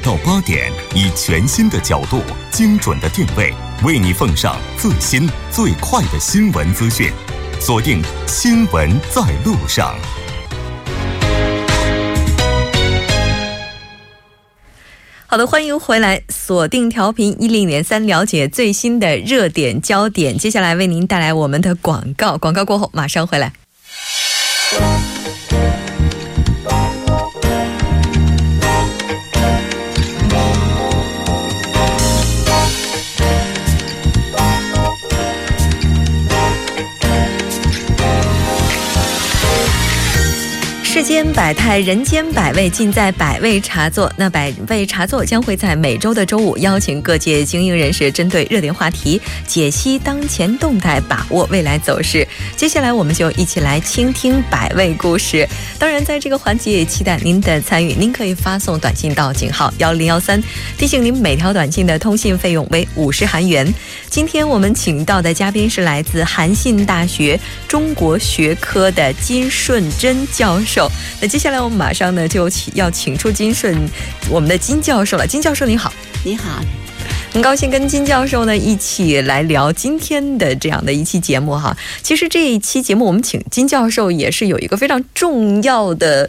到八点，以全新的角度、精准的定位，为你奉上最新最快的新闻资讯。锁定《新闻在路上》。好的，欢迎回来，锁定调频一零点三，了解最新的热点焦点。接下来为您带来我们的广告，广告过后马上回来。间百态，人间百味，尽在百味茶座。那百味茶座将会在每周的周五邀请各界精英人士，针对热点话题解析当前动态，把握未来走势。接下来，我们就一起来倾听百味故事。当然，在这个环节也期待您的参与。您可以发送短信到井号幺零幺三，提醒您每条短信的通信费用为五十韩元。今天我们请到的嘉宾是来自韩信大学中国学科的金顺珍教授。那接下来我们马上呢就请要请出金顺，我们的金教授了。金教授您好，你好，很高兴跟金教授呢一起来聊今天的这样的一期节目哈。其实这一期节目我们请金教授也是有一个非常重要的、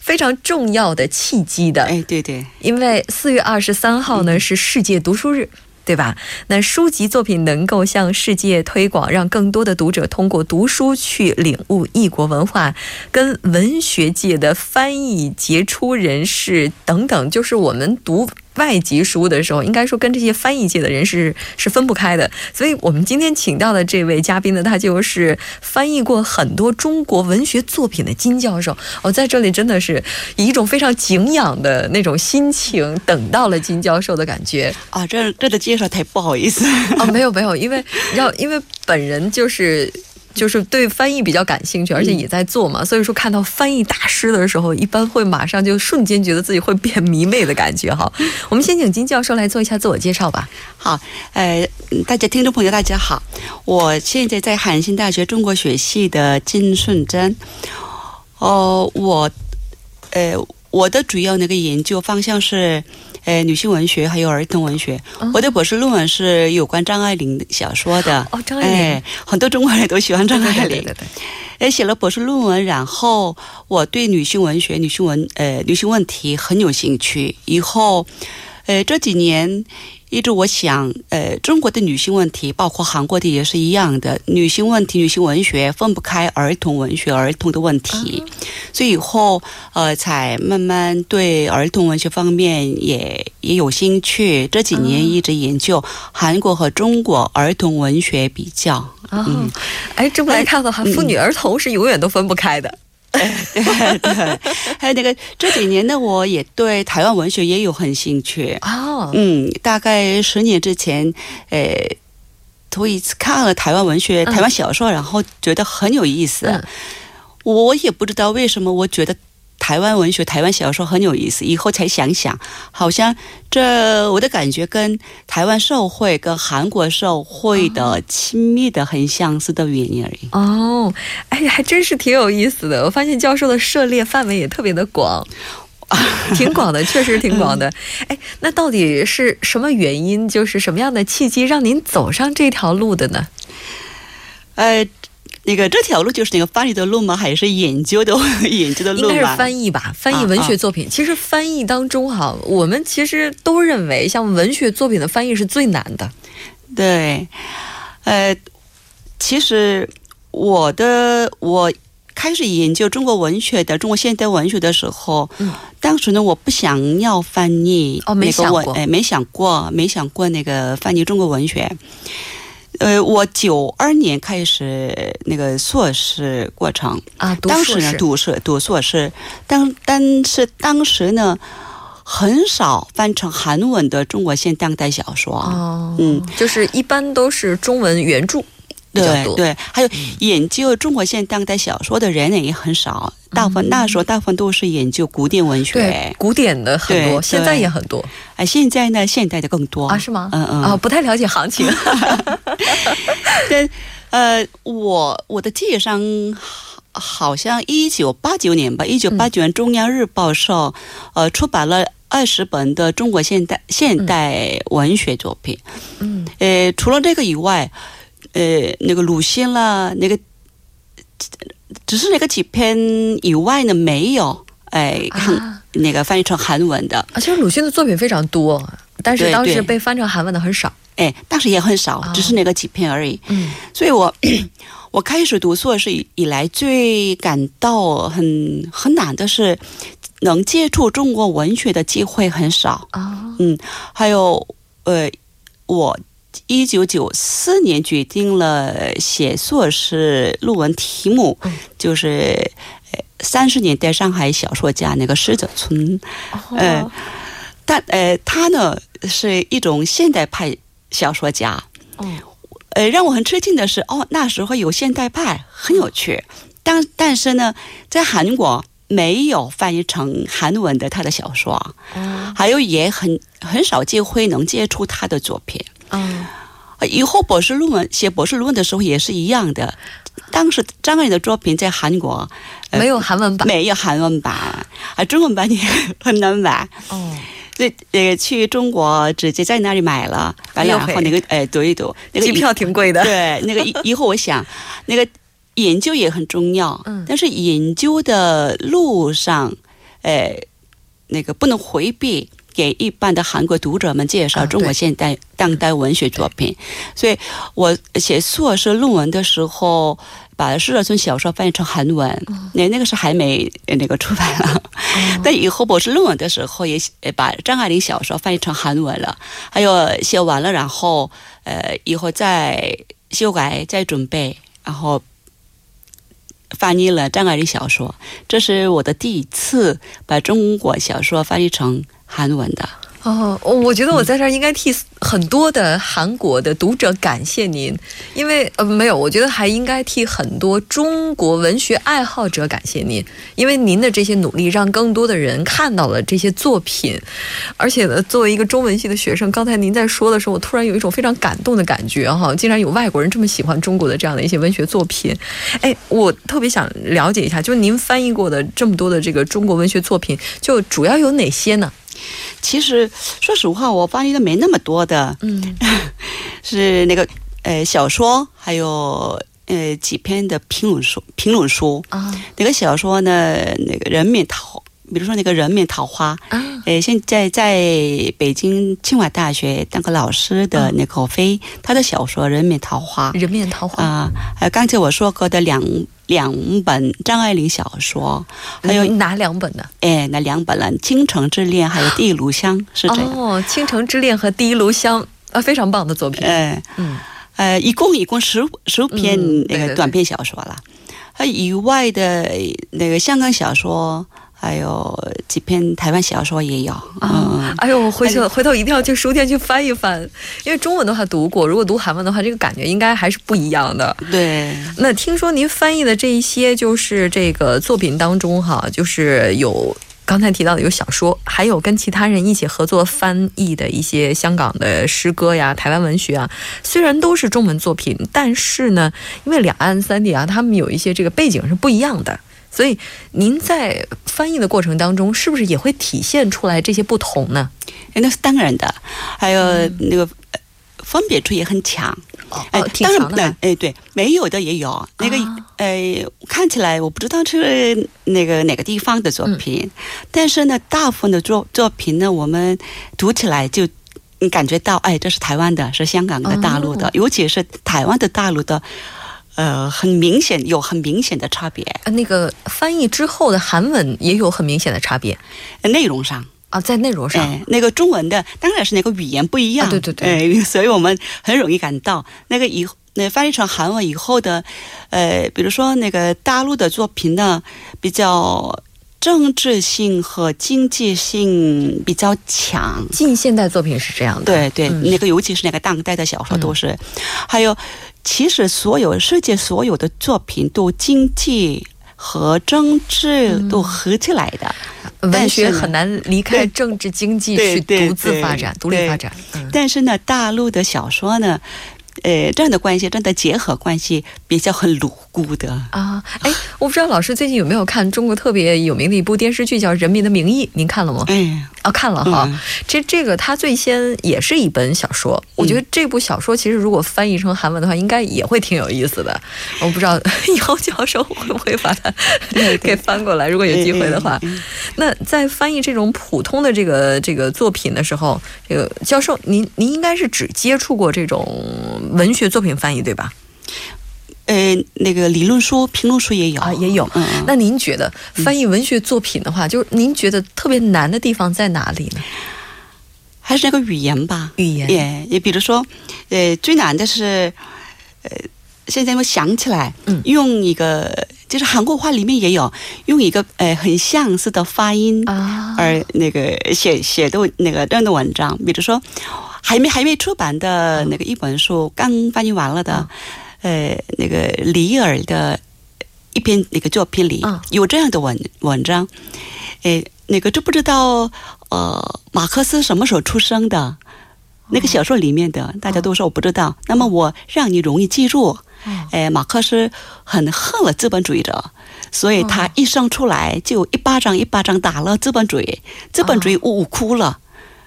非常重要的契机的。哎，对对，因为四月二十三号呢是世界读书日。对吧？那书籍作品能够向世界推广，让更多的读者通过读书去领悟异国文化，跟文学界的翻译杰出人士等等，就是我们读。外籍书的时候，应该说跟这些翻译界的人是是分不开的。所以我们今天请到的这位嘉宾呢，他就是翻译过很多中国文学作品的金教授。我在这里真的是以一种非常敬仰的那种心情等到了金教授的感觉 啊！这这的介绍太不好意思 啊！没有没有，因为要因为本人就是。就是对翻译比较感兴趣，而且也在做嘛，所以说看到翻译大师的时候，一般会马上就瞬间觉得自己会变迷妹的感觉哈。我们先请金教授来做一下自我介绍吧。好，呃，大家听众朋友大家好，我现在在韩信大学中国学系的金顺珍。哦，我，呃，我的主要那个研究方向是。呃，女性文学还有儿童文学，我的博士论文是有关张爱玲小说的。哦，张爱玲，很多中国人都喜欢张爱玲。对对对。哎，写了博士论文，然后我对女性文学、女性文呃女性问题很有兴趣。以后，呃，这几年。一直我想，呃，中国的女性问题，包括韩国的也是一样的，女性问题、女性文学分不开儿童文学、儿童的问题，所以以后呃，才慢慢对儿童文学方面也也有兴趣。这几年一直研究韩国和中国儿童文学比较。嗯，哎，这么来看的话，妇女儿童是永远都分不开的。对，还有那个这几年呢，我也对台湾文学也有很兴趣哦。嗯，大概十年之前，呃，头一次看了台湾文学、台湾小说，然后觉得很有意思。我也不知道为什么，我觉得。台湾文学、台湾小说很有意思，以后才想想，好像这我的感觉跟台湾社会、跟韩国社会的亲密的很相似的原因而已。哦，哎，还真是挺有意思的。我发现教授的涉猎范围也特别的广，挺广的，确实挺广的。哎，那到底是什么原因，就是什么样的契机让您走上这条路的呢？呃。那个这条路就是那个翻译的路吗？还是研究的 研究的路应该是翻译吧，翻译文学作品。其实翻译当中哈，我们其实都认为，像文学作品的翻译是最难的。对，呃，其实我的我开始研究中国文学的中国现代文学的时候，嗯，当时呢，我不想要翻译哦，没想过，哎，没想过，没想过那个翻译中国文学。呃，我九二年开始那个硕士过程啊，当时呢读硕读硕士，当但是当时呢很少翻成韩文的中国现当代小说，哦，嗯，就是一般都是中文原著。对对，还有研究中国现当代小说的人呢也很少，大部分那时候大部分都是研究古典文学，对古典的很多，现在也很多。哎，现在呢，现代的更多啊？是吗？嗯嗯啊，不太了解行情。对，呃，我我的记忆上好像一九八九年吧，一九八九年中央日报社呃出版了。二十本的中国现代现代文学作品。嗯，呃，除了这个以外，呃，那个鲁迅啦，那个只是那个几篇以外呢，没有哎看、啊那个翻译成韩文的，啊，其实鲁迅的作品非常多，但是当时被翻成韩文的很少。哎，当时也很少哦，只是那个几篇而已。嗯所以我 我开始读硕士以以来，最感到很很难的是，能接触中国文学的机会很少。啊，嗯，还有呃，我一九九四年决定了写硕士论文题目，嗯就是呃三十年代上海小说家那个施泽村。呃哦但呃，他呢是一种现代派小说家。嗯呃，让我很吃惊的是，哦，那时候有现代派，很有趣。但但是呢，在韩国没有翻译成韩文的他的小说，哦还有也很很少机会能接触他的作品。哦呃以后博士论文写博士论文的时候也是一样的。当时张爱玲的作品在韩国呃没有韩文版。没有韩文版，啊，中文版也 很难买。哦所以呃，去中国直接在那里买了，完了后那个哎读一读，那个机票挺贵的。对，那个以 以后我想，那个研究也很重要，嗯但是研究的路上，呃，那个不能回避。给一般的韩国读者们介啊绍中国现代、当代文学作品，所以我写硕士论文的时候，把施乐村小说翻译成韩文，嗯那、那个是还没呃那个出版了。哦。但以后博士论文的时候，也呃把张爱玲小说翻译成韩文了，还有写完了，然后呃以后再修改、再准备，然后翻译了张爱玲小说。这是我的第一次把中国小说翻译成韩文的。哦，我觉得我在这儿应该替很多的韩国的读者感谢您，因为呃没有，我觉得还应该替很多中国文学爱好者感谢您，因为您的这些努力让更多的人看到了这些作品，而且呢，作为一个中文系的学生，刚才您在说的时候，我突然有一种非常感动的感觉哈，竟然有外国人这么喜欢中国的这样的一些文学作品，哎，我特别想了解一下，就是您翻译过的这么多的这个中国文学作品，就主要有哪些呢？其实说实话，我翻译的没那么多的，嗯 是那个呃小说，还有呃几篇的评论书。评论书啊那个小说呢，那个人面桃，比如说那个人面桃花，啊呃，现在在北京清华大学当个老师的嗯那个飞，他的小说《人面桃花》人面桃花。啊，还有刚才我说过的两两本张爱玲小说，还有嗯哪两本呢？哎那两本了，《倾城之恋》还有《第一炉香》是这个，哦，《倾城之恋》和《第一炉香》啊，非常棒的作品。哎嗯呃，一共一共十五十五篇那个短篇小说了，还有以外的那个香港小说，还有几篇台湾小说也有，嗯。哎呦，我回去回头一定要去书店去翻一翻，因为中文的话读过，如果读韩文的话，这个感觉应该还是不一样的。对，那听说您翻译的这一些，就是这个作品当中哈，就是有刚才提到的有小说，还有跟其他人一起合作翻译的一些香港的诗歌呀、台湾文学啊。虽然都是中文作品，但是呢，因为两岸三地啊，他们有一些这个背景是不一样的。所以，您在翻译的过程当中，是不是也会体现出来这些不同呢？哎那是当然的，还有那个。呃分别处也很强，哎哦，挺当然强的啊哎，哎，对，没有的也有。那个，呃，看起来我不知道是那个哪个地方的作品，但是呢，大部分的作作品呢，我们读起来就你感觉到，哎，这是台湾的，是香港的，大陆的，哦。尤其是台湾的、大陆的，呃，很明显有很明显的差别，呃那个翻译之后的韩文也有很明显的差别？呃内容上。啊，在内容上。哎，那个中文的当然是那个语言不一样，啊对对对。哎，所以我们很容易感到。那个以那翻译成韩文以后的，呃，比如说那个大陆的作品呢，比较政治性和经济性比较强。近现代作品是这样的，对对，嗯。那个尤其是那个当代的小说都是，还有其实所有世界所有的作品都经济和政治都合起来的，文学很难离开政治经济去独自发展、独立发展。嗯但是呢，大陆的小说呢，呃，这样的关系，这样的结合关系比较很牢固的。啊，哎，我不知道老师最近有没有看中国特别有名的一部电视剧叫《人民的名义》，您看了吗？哎，哦，看了哈，嗯这这个它最先也是一本小说，我觉得这部小说其实如果翻译成韩文的话，应该也会挺有意思的。我不知道 姚教授会不会把它给翻过来，如果有机会的话。那在翻译这种普通的这个这个作品的时候，这个教授您您应该是只接触过这种文学作品翻译对吧？呃，那个理论书、评论书也有。啊，也有。嗯嗯。那您觉得翻译文学作品的话，就是您觉得特别难的地方在哪里呢？还是那个语言吧。语言。也也比如说，呃，最难的是，呃，现在我想起来，嗯。用一个就是韩国话里面也有用一个呃很相似的发音，啊，而那个写写的那个这样的文章，比如说还没还没出版的那个一本书，刚翻译完了的，呃，那个里尔的一篇那个作品里、嗯。有这样的文文章，呃，那个知不知道呃马克思什么时候出生的？那个小说里面的，大家都说我不知道。那么我让你容易记住，哦。呃，马克思很恨了资本主义者，所以他一生出来就一巴掌一巴掌打了资本主义，资本主义呜呜哭了，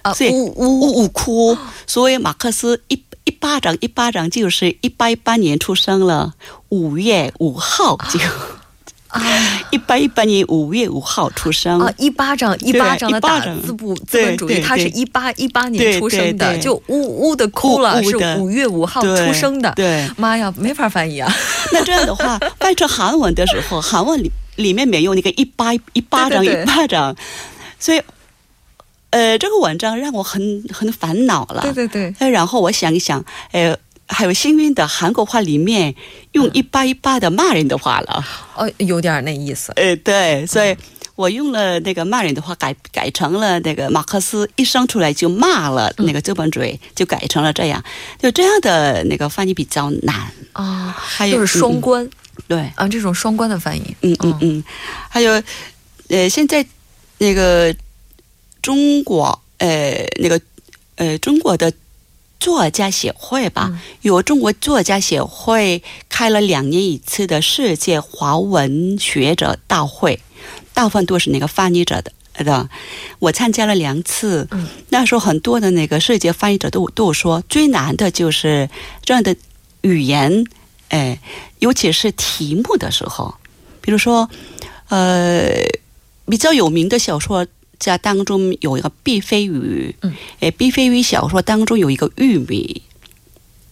啊，所以呜呜。呜呜哭，所以马克思一一巴掌一巴掌就是一八一八年出生了，五月五号就 啊。一八一八年五月五号出生。啊，一巴掌一巴掌的打资不资本主义，他是一八一八年出生的，就呜呜的哭了，是五月五号出生的。对，妈呀，没法翻译啊！那这样的话，翻译成韩文的时候，韩文里里面没有那个一巴一巴掌一巴掌，所以，呃，这个文章让我很很烦恼了。对对对，呃然后我想一想，呃，还有幸运的韩国话里面用一巴一巴的骂人的话了。哦，有点那意思。呃，对，所以我用了那个骂人的话改改成了那个马克思一生出来就骂了那个资本主义，就改成了这样，就这样的那个翻译比较难。啊，还有就是双嗯关对，啊，这种双关的翻译。嗯嗯嗯，还有呃，现在那个中国呃那个呃中国的作家协会吧，嗯。有中国作家协会开了两年一次的世界华文学者大会，大部分都是那个翻译者的。的，我参加了两次，嗯。那时候很多的那个世界翻译者都都有说，最难的就是这样的语言，哎，尤其是题目的时候，比如说，呃，比较有名的小说家当中有一个毕飞宇，嗯，哎，毕飞宇小说当中有一个玉米，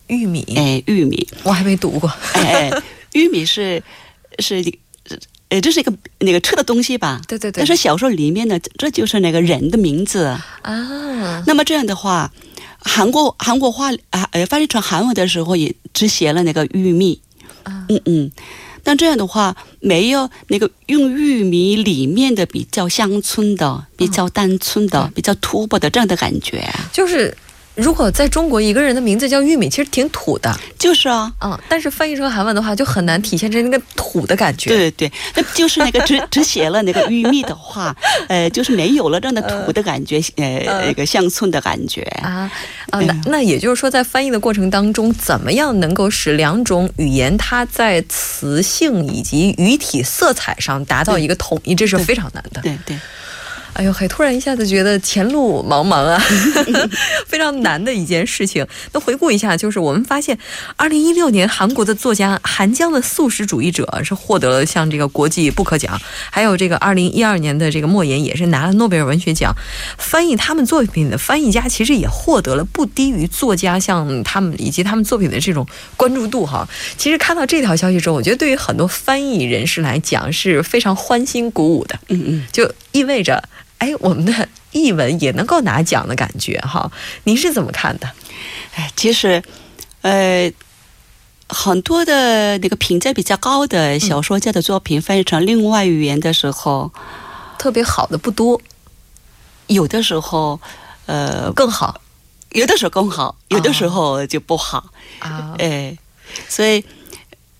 玉米，哎，玉米，我还没读过。哎，玉米是是呃，这是一个那个吃的东西吧？对对对但是小说里面呢，这这就是那个人的名字。啊，那么这样的话，韩国韩国话啊呃翻译成韩文的时候也只写了那个玉米。啊嗯嗯。但这样的话，没有那个用玉米里面的比较乡村的、比较单纯的、比较突破的这样的感觉。就是如果在中国一个人的名字叫玉米，其实挺土的，就是啊，嗯，但是翻译成韩文的话，就很难体现出那个土的感觉。对对对，那就是那个只 只写了那个玉米的话，呃，就是没有了这样的土的感觉，呃，那个乡村的感觉。啊啊，那那也就是说，在翻译的过程当中，怎么样能够使两种语言它在词性以及语体色彩上达到一个统一，这是非常难的。对对，哎呦嘿，突然一下子觉得前路茫茫啊，非常难的一件事情。那回顾一下，就是我们发现，二零一六年韩国的作家韩江的素食主义者是获得了像这个国际布克奖，还有这个二零一二年的这个莫言也是拿了诺贝尔文学奖。翻译他们作品的翻译家其实也获得了不低于作家像他们以及他们作品的这种关注度哈。其实看到这条消息之后，我觉得对于很多翻译人士来讲是非常欢欣鼓舞的。嗯嗯。就意味着，哎，我们的译文也能够拿奖的感觉哈。您是怎么看的？哎，其实，呃，很多的那个评价比较高的小说家的作品翻译成另外语言的时候，特别好的不多，有的时候，呃，更好有的时候更好，有的时候就不好。啊。哎，所以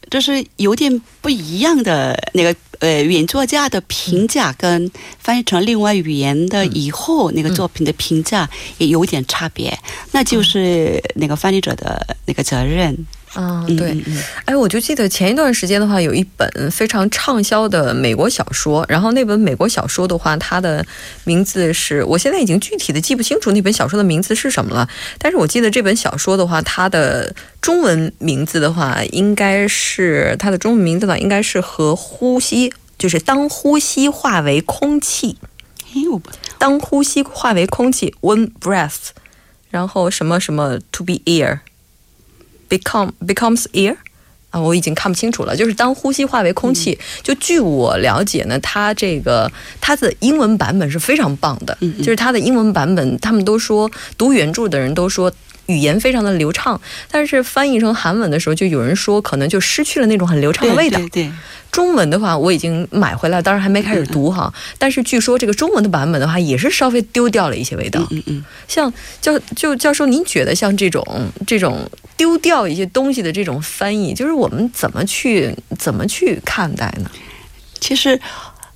这是有点不一样的那个对原作家的评价，跟翻译成另外语言的以后那个作品的评价也有点差别，那就是那个翻译者的那个责任。啊，嗯对，哎，我就记得前一段时间的话，有一本非常畅销的美国小说，然后那本美国小说的话，它的名字是我现在已经具体的记不清楚那本小说的名字是什么了，但是我记得这本小说的话，它的中文名字的话，应该是它的中文名字呢，应该是和呼吸，就是当呼吸化为空气，当呼吸化为空气，when breath，然后什么什么 to be air，become becomes air。啊，我已经看不清楚了。就是当呼吸化为空气，就据我了解呢，它这个它的英文版本是非常棒的，嗯嗯就是它的英文版本，他们都说读原著的人都说语言非常的流畅，但是翻译成韩文的时候，就有人说可能就失去了那种很流畅的味道。对对对中文的话，我已经买回来，当然还没开始读哈。但是据说这个中文的版本的话，也是稍微丢掉了一些味道。嗯嗯，像教就教授，您觉得像这种这种丢掉一些东西的这种翻译，就是我们怎么去怎么去看待呢？其实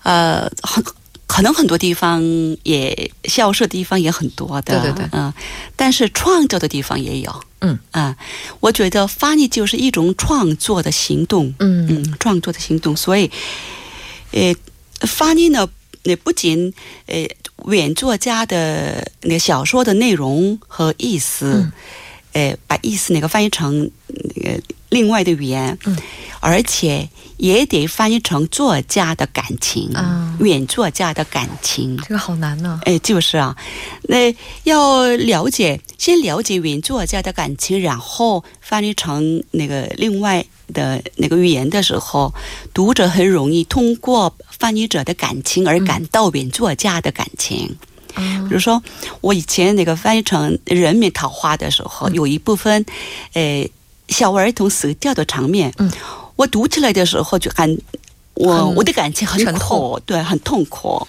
呃很。可能很多地方也消失的地方也很多的，对对对。嗯、但是创造的地方也有，嗯。啊、我觉得翻译就是一种创作的行动，嗯。嗯，创作的行动，所以，呃，翻译呢，那，不仅呃原作家的那个小说的内容和意思，呃，把意思那个翻译成那个另外的语言，嗯而且也得翻译成作家的感情，啊。原作家的感情。这个好难呢、哎，就是啊，那要了解，先了解原作家的感情，然后翻译成那个另外的那个语言的时候，读者很容易通过翻译者的感情而感到原作家的感情。啊比如说，我以前那个翻译成《人民桃花》的时候，有一部分，呃，小儿童死掉的场面，嗯我读起来的时候就很，我我的感情很沉苦，对，很痛苦。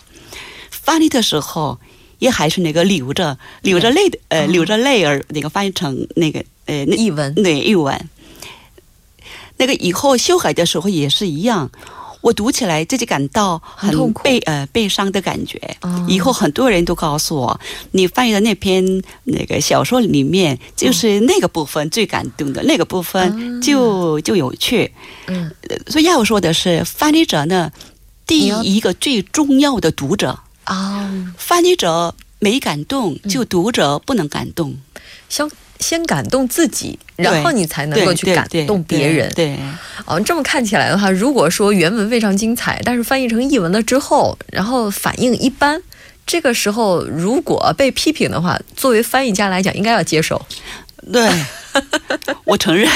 翻译的时候也还是那个流着流着泪的，呃，哦流着泪儿那个翻译成那个呃那译文对译文。那个以后修改的时候也是一样，我读起来自己感到很痛苦。悲呃悲伤的感觉。哦以后很多人都告诉我，你翻译的那篇那个小说里面，就是那个部分最感动的，那个部分就就有趣。嗯。所以要说的是，翻译者呢，第一个最重要的读者，啊，翻译者没感动，就读者不能感动，先先感动自己，然后你才能够去感动别人。对，对哦，这么看起来的话，如果说原文非常精彩，但是翻译成译文了之后，然后反应一般，这个时候如果被批评的话，作为翻译家来讲，应该要接受。对，我承认，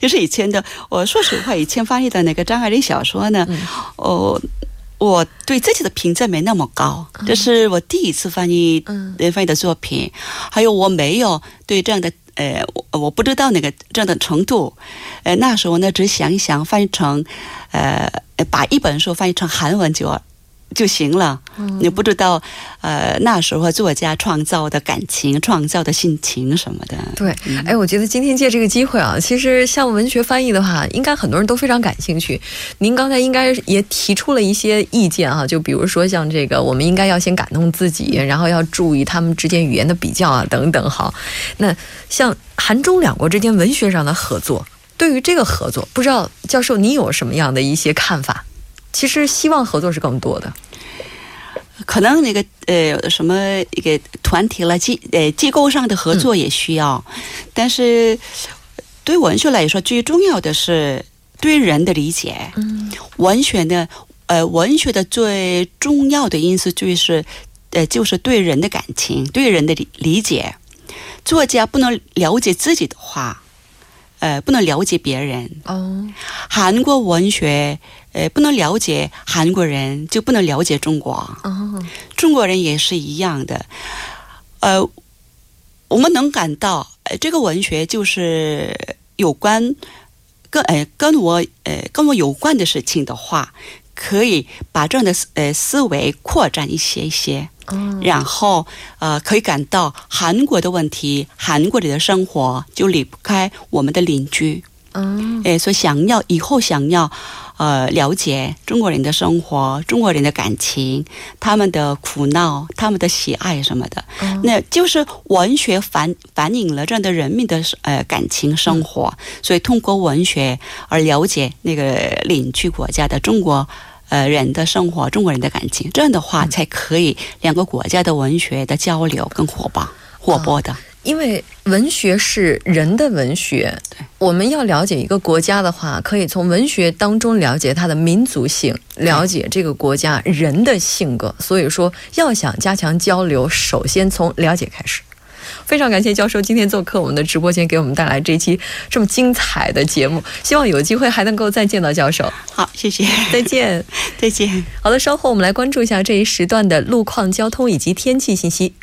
就是以前的，我说实话，以前翻译的那个张爱玲小说呢，嗯哦。我对自己的评价没那么高，这是我第一次翻译嗯。呃翻译的作品，还有我没有对这样的呃，我我不知道那个这样的程度，呃，那时候呢只想一想翻译成，呃，把一本书翻译成韩文就就行了。嗯你不知道，呃，那时候作家创造的感情、创造的心情什么的。对，哎，我觉得今天借这个机会啊，其实像文学翻译的话，应该很多人都非常感兴趣。您刚才应该也提出了一些意见哈、就比如说像这个，我们应该要先感动自己，然后要注意他们之间语言的比较啊，等等。好，那像韩中两国之间文学上的合作，对于这个合作，不知道教授你有什么样的一些看法？其实希望合作是更多的。可能那个呃什么一个团体了机呃机构上的合作也需要，但是对文学来说，最重要的是对人的理解。嗯文学呢，呃，文学的最重要的因素就是呃就是对人的感情，对人的理理解。作家不能了解自己的话，呃，不能了解别人。哦，韩国文学，呃，不能了解韩国人，就不能了解中国。哦，中国人也是一样的，呃，我们能感到，呃，这个文学就是有关跟呃跟我呃跟我有关的事情的话，可以把这样的思呃思维扩展一些一些，哦，然后呃可以感到韩国的问题，韩国里的生活就离不开我们的邻居。嗯，哎，所以想要以后想要呃了解中国人的生活、中国人的感情、他们的苦恼、他们的喜爱什么的，嗯那就是文学反反映了这样的人民的呃感情生活，所以通过文学而了解那个邻居国家的中国。呃，人的生活，中国人的感情，这样的话才可以两个国家的文学的交流更火爆、活泼的。因为文学是人的文学，对，我们要了解一个国家的话，可以从文学当中了解它的民族性，了解这个国家人的性格。所以说，要想加强交流，首先从了解开始。非常感谢教授今天做客我们的直播间，给我们带来这期这么精彩的节目。希望有机会还能够再见到教授。好，谢谢，再见。再见。好的，稍后我们来关注一下这一时段的路况、交通以及天气信息。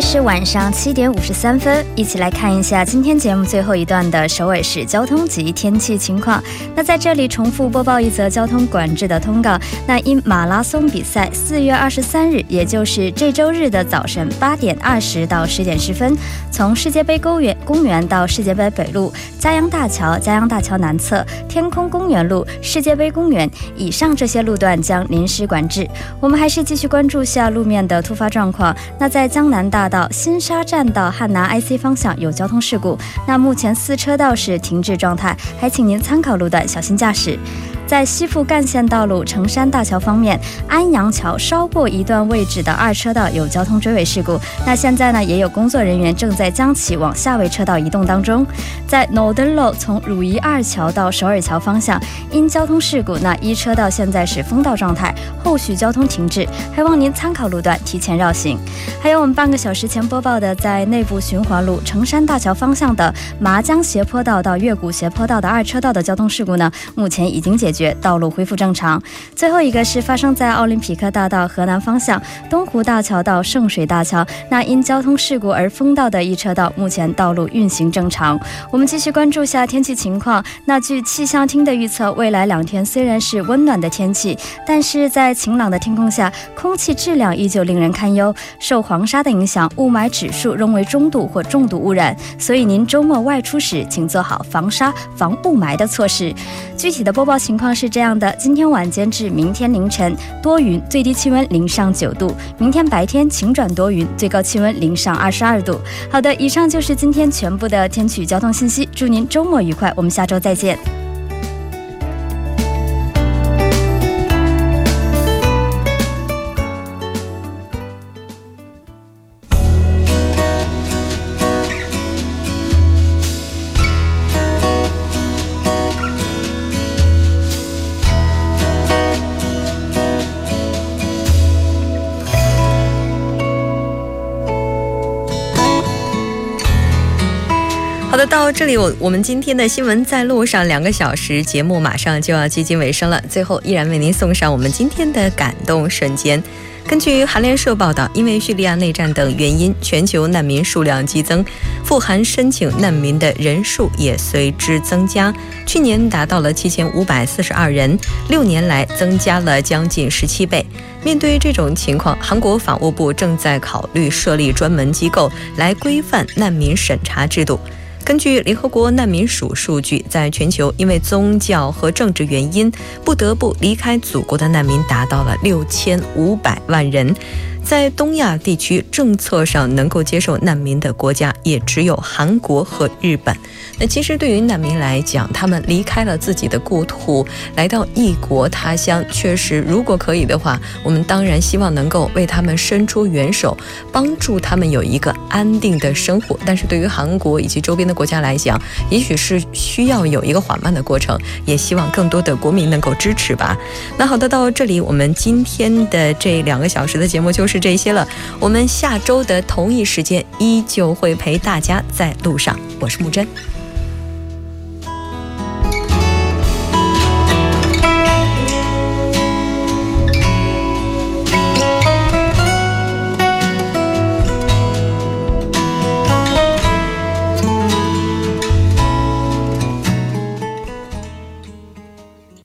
是晚上七点五十三分，一起来看一下今天节目最后一段的首尔市交通及天气情况。那在这里重复播报一则交通管制的通告。那因马拉松比赛，四月二十三日，也就是这周日的早晨八点二十到十点十分，从世界杯公园公园到世界杯北路、嘉阳大桥、嘉阳大桥南侧、天空公园路、世界杯公园以上这些路段将临时管制。我们还是继续关注下路面的突发状况。那在江南大到新沙站到汉南 IC 方向有交通事故，那目前四车道是停滞状态，还请您参考路段小心驾驶。在西附干线道路成山大桥方面，安阳桥稍过一段位置的二车道有交通追尾事故。那现在呢，也有工作人员正在将其往下位车道移动当中。在 Northern Road 从汝矣二桥到首尔桥方向，因交通事故，那一车道现在是封道状态，后续交通停滞，还望您参考路段提前绕行。还有我们半个小时前播报的，在内部循环路成山大桥方向的麻江斜坡道到月谷斜坡道的二车道的交通事故呢，目前已经解决，道路恢复正常。最后一个是发生在奥林匹克大道河南方向东湖大桥到圣水大桥，那因交通事故而封道的一车道，目前道路运行正常。我们继续关注下天气情况。那据气象厅的预测，未来两天虽然是温暖的天气，但是在晴朗的天空下，空气质量依旧令人堪忧。受黄沙的影响，雾霾指数仍为中度或重度污染，所以您周末外出时，请做好防沙、防雾霾的措施。具体的播报情况是这样的：今天晚间至明天凌晨多云，最低气温零上九度；明天白天晴转多云，最高气温零上二十二度。好的，以上就是今天全部的天气交通信息。祝您周末愉快，我们下周再见。这里我我们今天的新闻在路上两个小时节目马上就要接近尾声了，最后依然为您送上我们今天的感动瞬间。根据韩联社报道，因为叙利亚内战等原因，全球难民数量激增，赴韩申请难民的人数也随之增加。去年达到了七千五百四十二人，六年来增加了将近十七倍。面对这种情况，韩国法务部正在考虑设立专门机构来规范难民审查制度。根据联合国难民署数据，在全球因为宗教和政治原因不得不离开祖国的难民达到了六千五百万人。在东亚地区，政策上能够接受难民的国家也只有韩国和日本。那其实对于难民来讲，他们离开了自己的故土，来到异国他乡，确实如果可以的话，我们当然希望能够为他们伸出援手，帮助他们有一个安定的生活。但是对于韩国以及周边的国家来讲，也许是需要有一个缓慢的过程，也希望更多的国民能够支持吧。那好的，到这里我们今天的这两个小时的节目就是这些了。我们下周的同一时间依旧会陪大家在路上，我是木真。